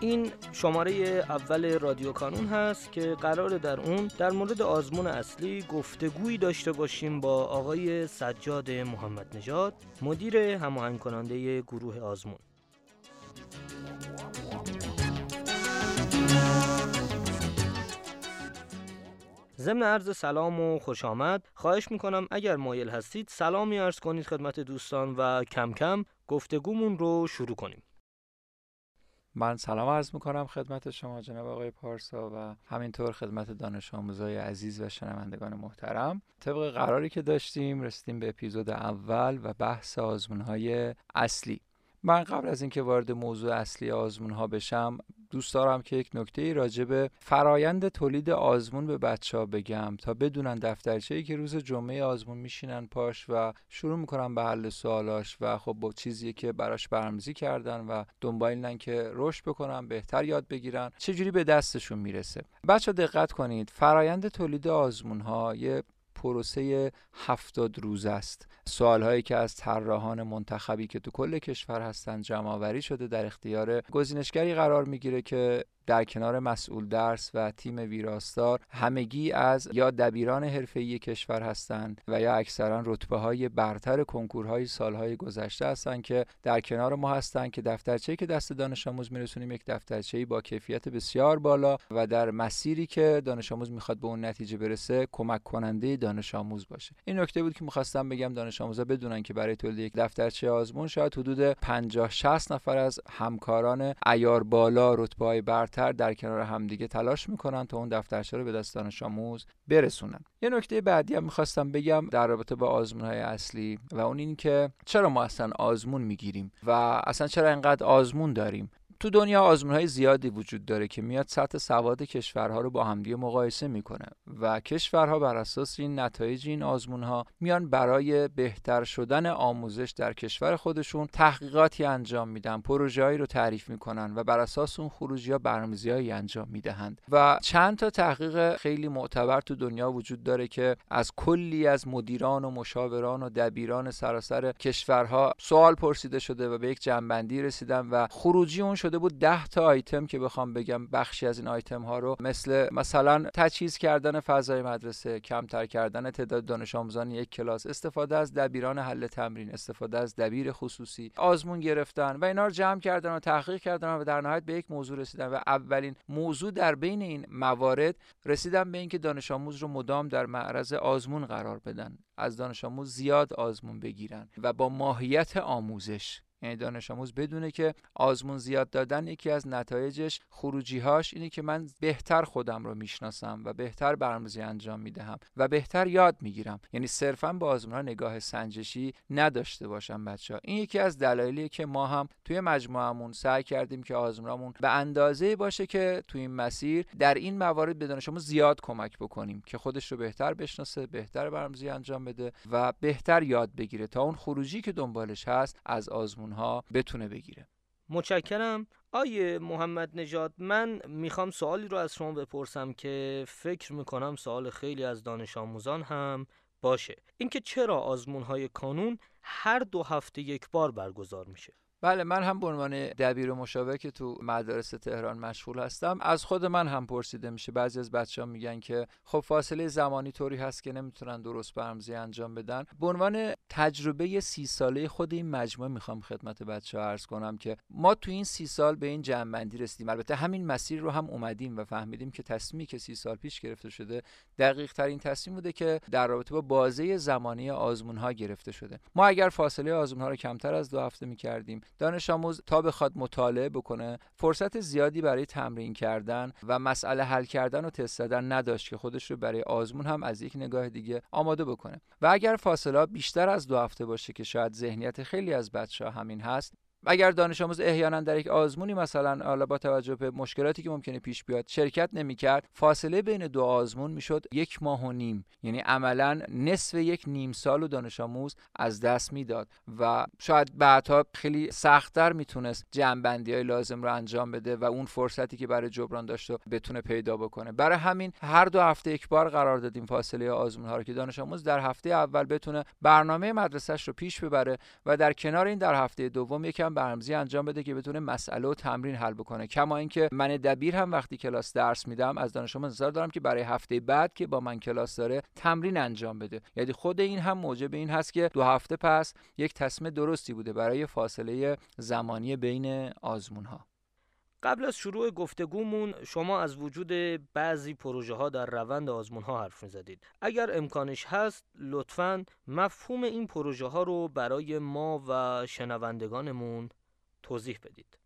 این شماره اول رادیو کانون هست که قرار در اون در مورد آزمون اصلی گفتگویی داشته باشیم با آقای سجاد محمد نژاد مدیر هماهنگ کننده گروه آزمون. ضمن عرض سلام و خوش آمد. خواهش می‌کنم اگر مایل هستید سلامی ارز کنید خدمت دوستان و کم کم گفتگومون رو شروع کنیم. من سلام عرض می‌کنم خدمت شما جناب آقای پارسا و همینطور خدمت دانش آموزای عزیز و شنوندگان محترم. طبق قراری که داشتیم رسیدیم به اپیزود اول و بحث آزمون های اصلی. من قبل از اینکه وارد موضوع اصلی آزمون ها بشم دوست دارم که یک نکته راجع به فرایند تولید آزمون به بچه ها بگم تا بدونن دفترچه ای که روز جمعه آزمون میشینن پاش و شروع می‌کنن به حل سوالاش و خب با چیزی که براش برنامه‌ریزی کردن و دنبالینن که رشد بکنن بهتر یاد بگیرن چجوری به دستشون می‌رسه؟ بچه دقت کنید فرایند تولید آزمون ها یه پروسه هفتاد روز است. سوال هایی که از طراحان منتخبی که تو کل کشور هستند جمع شده در اختیار گزینشگری قرار می‌گیره که در کنار مسئول درس و تیم ویراستار همگی از یا دبیران حرفه‌ای کشور هستند و یا اکثرا رتبه های برتر کنکورهای سالهای گذشته هستند که در کنار ما هستند که دفترچه‌ای که دست دانش آموز میرسونیم یک دفترچه‌ای با کیفیت بسیار بالا و در مسیری که دانش آموز می‌خواد به اون نتیجه برسه کمک کننده دانش آموز باشه. این نکته بود که می‌خواستم بگم دانش آموزا بدونن که برای تولید یک دفترچه آزمون شاید حدود 50 60 نفر از همکاران عیار بالا رتبه برتر در کنار همدیگه تلاش می‌کنن تا اون دفترچه رو به دست دانش آموز برسونن. یه نکته بعدی هم می‌خواستم بگم در رابطه با آزمون های اصلی و اون این که چرا ما اصلا آزمون می‌گیریم و اصلا چرا اینقدر آزمون داریم. تو دنیا آزمون های زیادی وجود داره که میاد سطح سواد کشورها رو با همدیگه مقایسه می‌کنه و کشورها بر اساس این نتایج این آزمون ها میان برای بهتر شدن آموزش در کشور خودشون تحقیقاتی انجام میدن پروژههایی رو تعریف می‌کنن و بر اساس اون خروجی ها برنامه‌ریزی انجام می‌دهند و چند تا تحقیق خیلی معتبر تو دنیا وجود داره که از کلی از مدیران و مشاوران و دبیران سراسر کشورها سوال پرسیده شده و به یک جنبندی رسیدن و خروجی اون شده بود 10 تا آیتم که بخوام بگم بخشی از این آیتم ها رو. مثل مثلا تجهیز کردن فضای مدرسه کمتر کردن تعداد دانش آموزان یک کلاس استفاده از دبیران حل تمرین استفاده از دبیر خصوصی آزمون گرفتن و اینا رو جمع کردن و تحقیق کردن و در نهایت به یک موضوع رسیدن و اولین موضوع در بین این موارد رسیدن به اینکه دانش آموز رو مدام در معرض آزمون قرار بدن از دانش آموز زیاد آزمون بگیرن و با ماهیت آموزش یعنی دانش آموز بدونه که آزمون زیاد دادن یکی از نتایجش خروجیهاش اینه که من بهتر خودم رو می‌شناسم و بهتر برنامه‌ریزی انجام می‌دهم و بهتر یاد می‌گیرم. یعنی صرفا با آزمون ها نگاه سنجشی نداشته باشم بچه ها این یکی از دلایلیه که ما هم توی مجموعمون سعی کردیم که آزمونامون به اندازه باشه که توی این مسیر در این موارد به دانش آموز زیاد کمک بکنیم که خودش رو بهتر بشناسه بهتر برنامه‌ریزی انجام بده و بهتر یاد بگیره تا اون خروجی که دنبالش هست از آزمون ها بتونه بگیره. متشکرم. آیه محمد نژاد من می‌خوام سوالی رو از شما بپرسم که فکر می‌کنم سوال خیلی از دانش آموزان هم باشه. اینکه چرا آزمون های کانون هر دو هفته یک بار برگزار میشه؟ بله من هم به عنوان دبیر و مشاور که تو مدارس تهران مشغول هستم از خود من هم پرسیده میشه. بعضی از بچه ها میگن که خب فاصله زمانی طوری هست که نمی‌تونن درست برمزی انجام بدن. به عنوان تجربه سی ساله خود این مجموعه می‌خوام خدمت بچه ها عرض کنم که ما تو این سی سال به این جمعبندی رسیدیم. البته همین مسیر رو هم اومدیم و فهمیدیم که تصمیمی که سی سال پیش گرفته شده دقیق ترین تصمیم بوده که در رابطه با بازه زمانی آزمون ها گرفته شده. ما اگر فاصله آزمون ها رو کمتر از دو هفته می‌کردیم دانش آموز تا بخواد مطالعه بکنه فرصت زیادی برای تمرین کردن و مسئله حل کردن و تست زدن نداشت که خودش رو برای آزمون هم از یک نگاه دیگه آماده بکنه. و اگر فاصله بیشتر از دو هفته باشه که شاید ذهنیت خیلی از بچه ها همین هست اگر دانش آموز احیانا در یک آزمونی مثلا حالا با توجه به مشکلاتی که ممکنه پیش بیاد شرکت نمی‌کرد فاصله بین دو آزمون می‌شد یک ماه و نیم. یعنی عملا نصف یک نیم سال و دانش آموز از دست می‌داد و شاید بعدها خیلی سختتر می‌تونست جنبندی های لازم رو انجام بده و اون فرصتی که برای جبران داشت و بتونه پیدا بکنه. برای همین هر دو هفته یک بار قرار دادیم فاصله آزمون ها رو که دانش آموز در هفته اول بتونه برنامه مدرسهش رو پیش ببره و در کنار این در هفته دوم یکم برنامه‌ریزی انجام بده که بتونه مسئله و تمرین حل بکنه. کما اینکه من دبیر هم وقتی کلاس درس میدم از دانش انتظار دارم که برای هفته بعد که با من کلاس داره تمرین انجام بده. یعنی خود این هم موجب این هست که دو هفته پس یک تصمیم درستی بوده برای فاصله زمانی بین آزمون ها قبل از شروع گفتگومون شما از وجود بعضی پروژه ها در روند آزمون ها حرف می زدید. اگر امکانش هست لطفا مفهوم این پروژه ها رو برای ما و شنوندگانمون توضیح بدید.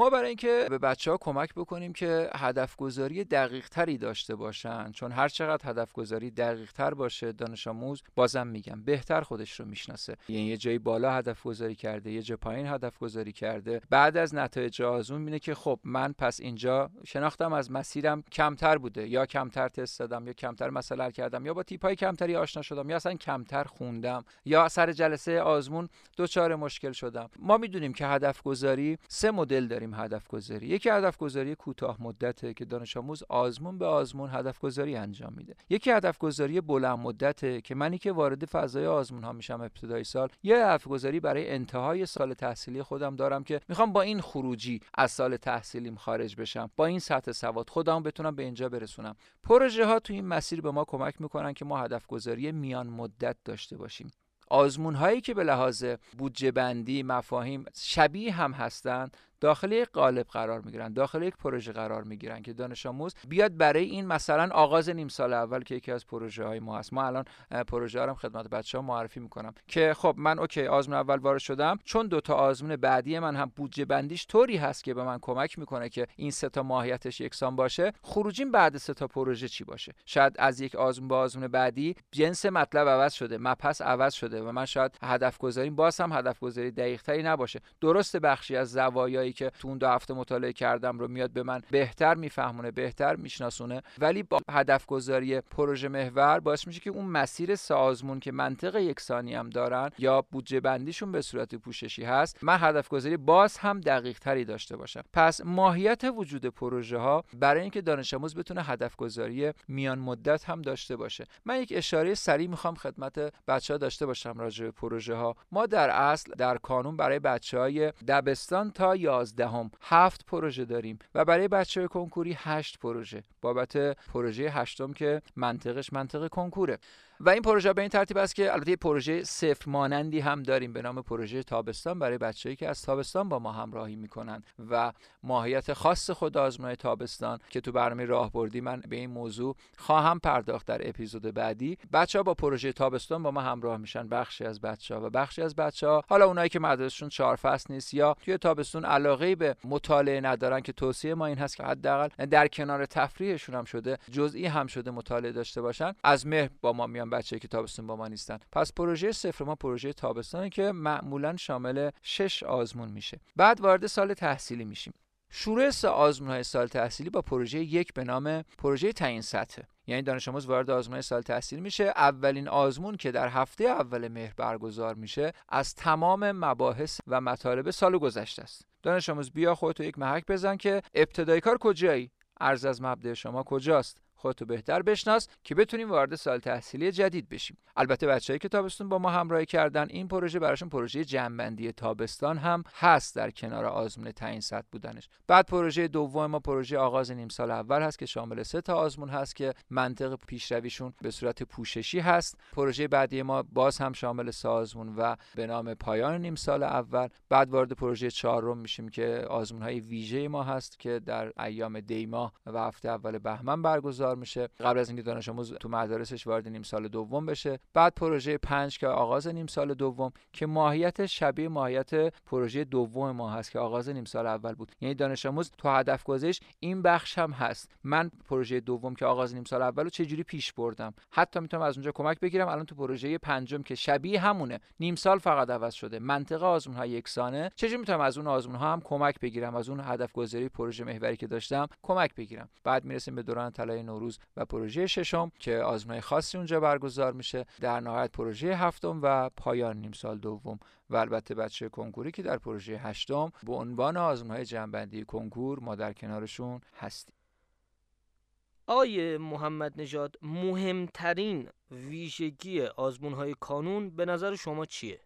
ما برای اینکه به بچه ها کمک بکنیم که هدف گذاری دقیق تری داشته باشن چون هر چقدر هدف گذاری دقیق تر باشه دانش آموز بازم میگم بهتر خودش رو می‌شناسه. یعنی یه جایی بالا هدف گذاری کرده یه جای پایین هدف گذاری کرده. بعد از نتایج آزمون میینه که خب من پس اینجا شناختم از مسیرم کمتر بوده یا کمتر تست دادم یا کمتر مسئله کردم یا با تیپ های کمتری آشنا شدم یا اصلا کمتر خوندم یا سر جلسه آزمون دچار مشکل شدم. ما می‌دونیم که هدف گذاری سه مدل داریم. هدف گذاری یکی هدف گذاری کوتاه مدته که دانش آموز آزمون به آزمون هدف گذاری انجام میده. یکی هدف گذاری بلند مدته که منی که وارد فضای آزمون ها میشم ابتدای سال یه هدف گذاری برای انتهای سال تحصیلی خودم دارم که می‌خوام با این خروجی از سال تحصیلیم خارج بشم. با این سطح سواد خودم بتونم به اینجا برسونم. پروژه ها تو این مسیر به ما کمک می‌کنن که ما هدف گذاری میان مدت داشته باشیم. آزمون هایی که به لحاظ بودجه بندی مفاهیم شبیه هم هستند داخل یک قالب قرار می‌گیرن داخل یک پروژه قرار می‌گیرن که دانش آموز بیاد برای این مثلا آغاز نیم سال اول که یکی از پروژه های ما هست. ما الان پروژه رو خدمت بچه ها معرفی می‌کنم که خب من اوکی آزمون اول وارد شدم چون دو تا آزمون بعدی من هم بودجه بندیش طوری هست که به من کمک می‌کنه که این سه تا ماهیتش یکسان باشه. خروجیم بعد سه تا پروژه چی باشه؟ شاید از یک آزمون به آزمون بعدی جنس مطلب عوض شده مپس عوض شده و من شاید هدف گذاریم باز هم هدف گذاری دقیق تری نباشه. درست بخشی از زوایایی که تو اون دو هفته مطالعه کردم رو میاد به من بهتر میفهمونه بهتر میشناسونه. ولی با هدف گذاری پروژه محور باعث میشه که اون مسیر سازمون که منطق یکسانی هم دارن یا بودجه بندیشون به صورت پوششی هست من هدف گذاری باز هم دقیق تری داشته باشم. پس ماهیت وجود پروژه ها برای اینکه دانش آموز بتونه هدف گذاری میان مدت هم داشته باشه. من یک اشاره سریع می‌خوام خدمت بچه ها داشته باشم راجع به پروژه ها ما در اصل در کانون برای بچه های دبستان تا 11 هم هفت پروژه داریم و برای بچه کنکوری هشت پروژه بابت پروژه هشتم که منطقش منطق کنکوره. و این پروژه به این ترتیب است که البته پروژه صفر مانندی هم داریم به نام پروژه تابستان برای بچه‌ای که از تابستان با ما همراهی می‌کنن و ماهیت خاص خود آزمون تابستان که تو برنامه راهبردی من به این موضوع خواهم پرداخت در اپیزود بعدی. بچه با پروژه تابستان با ما همراه میشن بخشی از بچه و بخشی از بچه حالا اونایی که مدرسشون چهار فصل نیست یا توی تابستون علاقه به مطالعه ندارن که توصیه ما این هست که حداقل در کنار تفریحشون هم شده جزئی هم شده مطالعه داشته باشن از مهر با ما میان بچه که تابستون با ما نیستن. پس پروژه صفر ما پروژه تابستانه که معمولا شامل شش آزمون میشه. بعد وارد سال تحصیلی میشیم. شروع آزمون های سال تحصیلی با پروژه یک به نام پروژه تعیین سطح. یعنی دانش آموز وارد آزمون سال تحصیلی میشه. اولین آزمون که در هفته اول مهر برگزار میشه از تمام مباحث و مطالب سال گذشته است. دانش آموز بیا خودتو یک محک بزن که ابتدای کار کجایی؟ ارز از مبدا شما کجاست؟ خودتو بهتر بشناس که بتونیم وارد سال تحصیلی جدید بشیم. البته بچه‌ای که تابستون با ما همراهی کردن. این پروژه براشون پروژه جنبندی تابستان هم هست در کنار آزمون تعیین سطح بودنش. بعد پروژه دوم ما پروژه آغاز نیم سال اول هست که شامل سه تا آزمون هست که منطق پیشرویشون به صورت پوششی هست. پروژه بعدی ما باز هم شامل سازمون و به نام پایان نیم سال اول. بعد وارد پروژه چهارم میشیم که آزمون های ویژه ما هست که در ایام دی ماه و هفته اول بهمن برگزار برگزار میشه. قبل از اینکه دانش آموز تو مدارسش وارد نیم سال دوم بشه. بعد پروژه پنج که آغاز نیم سال دوم که ماهیت شبیه ماهیت پروژه دوم ما هست که آغاز نیم سال اول بود. یعنی دانش آموز تو هدف گذش این بخش هم هست. من پروژه دوم که آغاز نیم سال اول رو چجوری پیش بردم؟ حتی می‌تونم از اونجا کمک بگیرم. الان تو پروژه پنجم که شبیه همونه. نیم سال فقط عوض شده. منطقه آزمون ها یکسانه. چجوری می‌تونم از اون آزمون ها هم کمک بگیرم؟ از اون هدف گذاری پروژه محوری که داشتم کمک بگیرم. بعد می‌رسیم به دوران طلای نوروز و پروژه ششم که آزمون خاصی اونجا برگزار میشه در نهایت پروژه هفتم و پایان نیم سال دوم و البته بچه کنکوری که در پروژه هشتم به عنوان آزمون های جنبندی کنکور ما در کنارشون هستیم آقای محمد نژاد مهمترین ویژگی آزمون های کانون به نظر شما چیه؟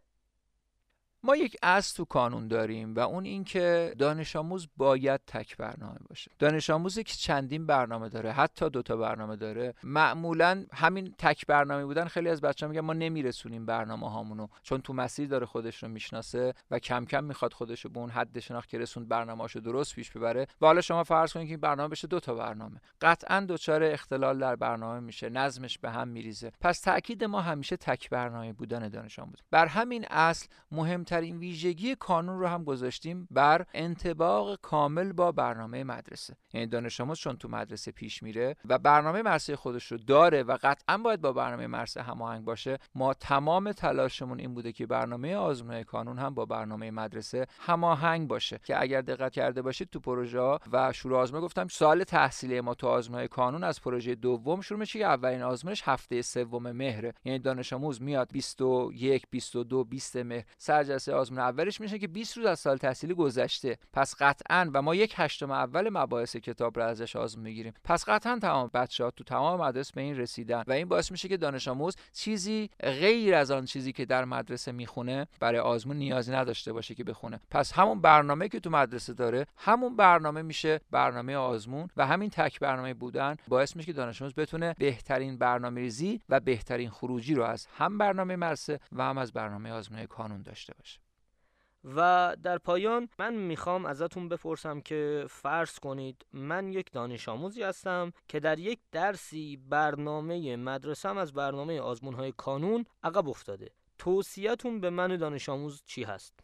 ما یک اصل تو کانون داریم و اون اینکه دانش آموز باید تک برنامه باشه. دانش آموزی که چندین برنامه داره حتی دوتا برنامه داره معمولا همین تک برنامه بودن خیلی از بچه‌ها میگن ما نمیرسونیم برنامه هامونو چون تو مسیر داره خودش رو می‌شناسه و کم کم می‌خواد خودش رو به اون حد شناخت که رسوند برنامه‌اشو درست پیش ببره. و حالا شما فرض کنید که این برنامه بشه دو تا برنامه. قطعا دچار اختلال در برنامه میشه نظمش به هم میریزه. پس تاکید ما همیشه تک برنامه بودن دانش آموز. بر همین اصل مهم این ویژگی کانون رو هم گذاشتیم بر انتباق کامل با برنامه مدرسه. یعنی دانش آموز چون تو مدرسه پیش میره و برنامه مرسه خودش رو داره و قطعا باید با برنامه مرسه هماهنگ باشه ما تمام تلاشمون این بوده که برنامه آزمون کانون هم با برنامه مدرسه هماهنگ باشه. که اگر دقت کرده باشید تو پروژه و شروع آزمون گفتم سال تحصیلی ما تو آزمون کانون از پروژه دوم شروع میشه که اولین آزمونش هفته سوم مهره. یعنی دانش آموز میاد 21 22 20 مهر. سرجلسه جلسه آزمون اولش میشه که 20 روز از سال تحصیلی گذشته. پس قطعا و ما یک هشتم اول مباحث کتاب رو ازش آزمون می‌گیریم. پس قطعا تمام بچه ها تو تمام مدرسه به این رسیدن و این باعث میشه که دانش آموز چیزی غیر از آن چیزی که در مدرسه می‌خونه برای آزمون نیازی نداشته باشه که بخونه. پس همون برنامه که تو مدرسه داره همون برنامه میشه برنامه آزمون و همین تک برنامه بودن باعث میشه که دانش آموز بتونه بهترین برنامه ریزی و بهترین خروجی رو از هم برنامه مرسه و هم از برنامه آزمون کانون داشته باشه. و در پایان من می‌خوام ازتون بپرسم که فرض کنید من یک دانش آموزی هستم که در یک درسی برنامه مدرسم از برنامه آزمون های کانون عقب افتاده توصیهتون به من دانش آموز چی هست؟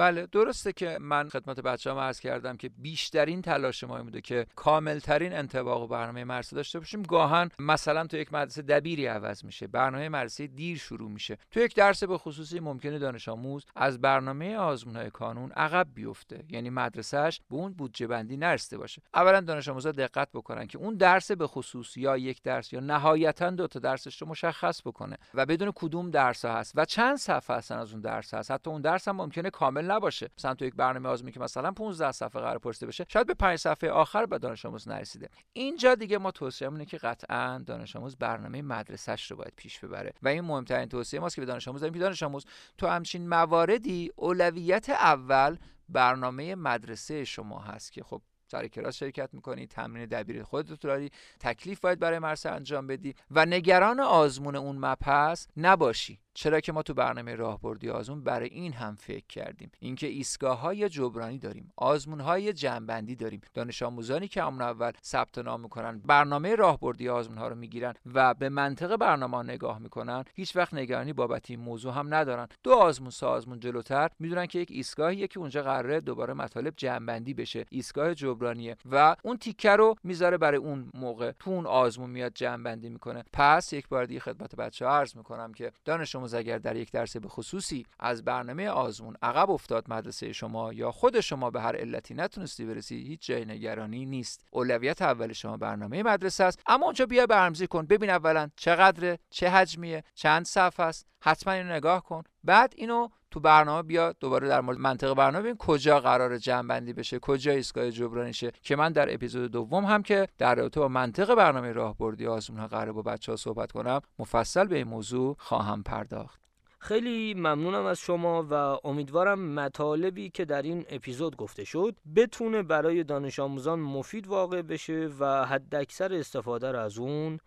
بله درسته که من خدمت بچه ها عرض کردم که بیشترین تلاش ما بوده که کاملترین انتباق و برنامه مرسه داشته باشیم. گاهن مثلا تو یک مدرسه دبیری عوض میشه برنامه مرسه دیر شروع میشه. تو یک درس به خصوصی ممکنه دانش آموز از برنامه آزمون های کانون عقب بیفته یعنی مدرسهش به اون بودجه بندی نرسیده باشه. اولا دانش آموزا دقت بکنن که اون درس به خصوص یا یک درس یا نهایتا دو تا درسش رو مشخص بکنه و بدون کدوم درس هست و چند صفحه هستن از اون درس هست. حتی اون درس هم ممکنه کامل نباشه. مثلا تو یک برنامه آزمونی که مثلا 15 صفحه قرار پرسیده بشه شاید به 5 صفحه آخر به دانش آموز نرسیده. اینجا دیگه ما توصیه اینه که قطعا دانش آموز برنامه مدرسهش رو باید پیش ببره. و این مهمترین توصیه ماست که به دانش آموز داریم. که دانش آموز تو همچین مواردی اولویت اول برنامه مدرسه شما هست که خب سر کلاس شرکت می‌کنی تمرین دبیر خودت داری تکلیف باید برای مرسه انجام بدی و نگران آزمون اون مپس نباشی. چرا که ما تو برنامه راهبردی آزمون برای این هم فکر کردیم؟ اینکه ایستگاه های جبرانی داریم آزمون های جنبندی داریم. دانش آموزانی که همون اول ثبت نام می‌کنن برنامه راهبردی آزمون ها رو می‌گیرن و به منطق برنامه نگاه می‌کنن هیچ وقت نگرانی بابت این موضوع هم ندارن. دو آزمون سه آزمون جلوتر می‌دونن که یک ایستگاهیه که اونجا قراره دوباره مطالب جنبندی بشه ایستگاه جبرانیه و اون تیکه رو می‌ذاره برای اون موقع تو اون آزمون میاد جنبندی می‌کنه. پس یک بار دیگه خدمت بچه ها عرض می‌کنم که دانش آموز اگر در یک درس به خصوصی از برنامه آزمون عقب افتاد مدرسه شما یا خود شما به هر علتی نتونستی برسی هیچ جای نگرانی نیست. اولویت اول شما برنامه مدرسه است. اما اونجا بیا برنامه‌ریزی کن ببین اولا چقدره چه حجمیه چند صفحه است. حتما اینو نگاه کن. بعد اینو تو برنامه بیا دوباره در مورد منطق برنامه ببین کجا قرار جمع بندی بشه کجا ایستگاه جبرانی شه که من در اپیزود دوم هم که در رابطه با منطق برنامه راهبردی آزمون ها قرار با بچه ها صحبت کنم مفصل به این موضوع خواهم پرداخت. خیلی ممنونم از شما و امیدوارم مطالبی که در این اپیزود گفته شد بتونه برای دانش آموزان مفید واقع بشه و حداکثر استفاده را از اون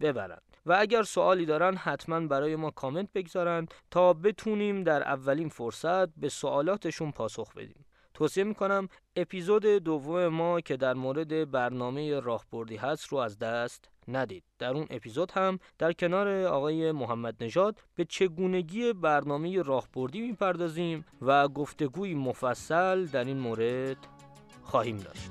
ببرن. و اگر سوالی دارن حتما برای ما کامنت بگذارن تا بتونیم در اولین فرصت به سوالاتشون پاسخ بدیم. توصیه می‌کنم اپیزود دوم ما که در مورد برنامه راهبردی هست رو از دست ندید. در اون اپیزود هم در کنار آقای محمد نژاد به چگونگی برنامه راهبردی می‌پردازیم و گفتگوی مفصل در این مورد خواهیم داشت.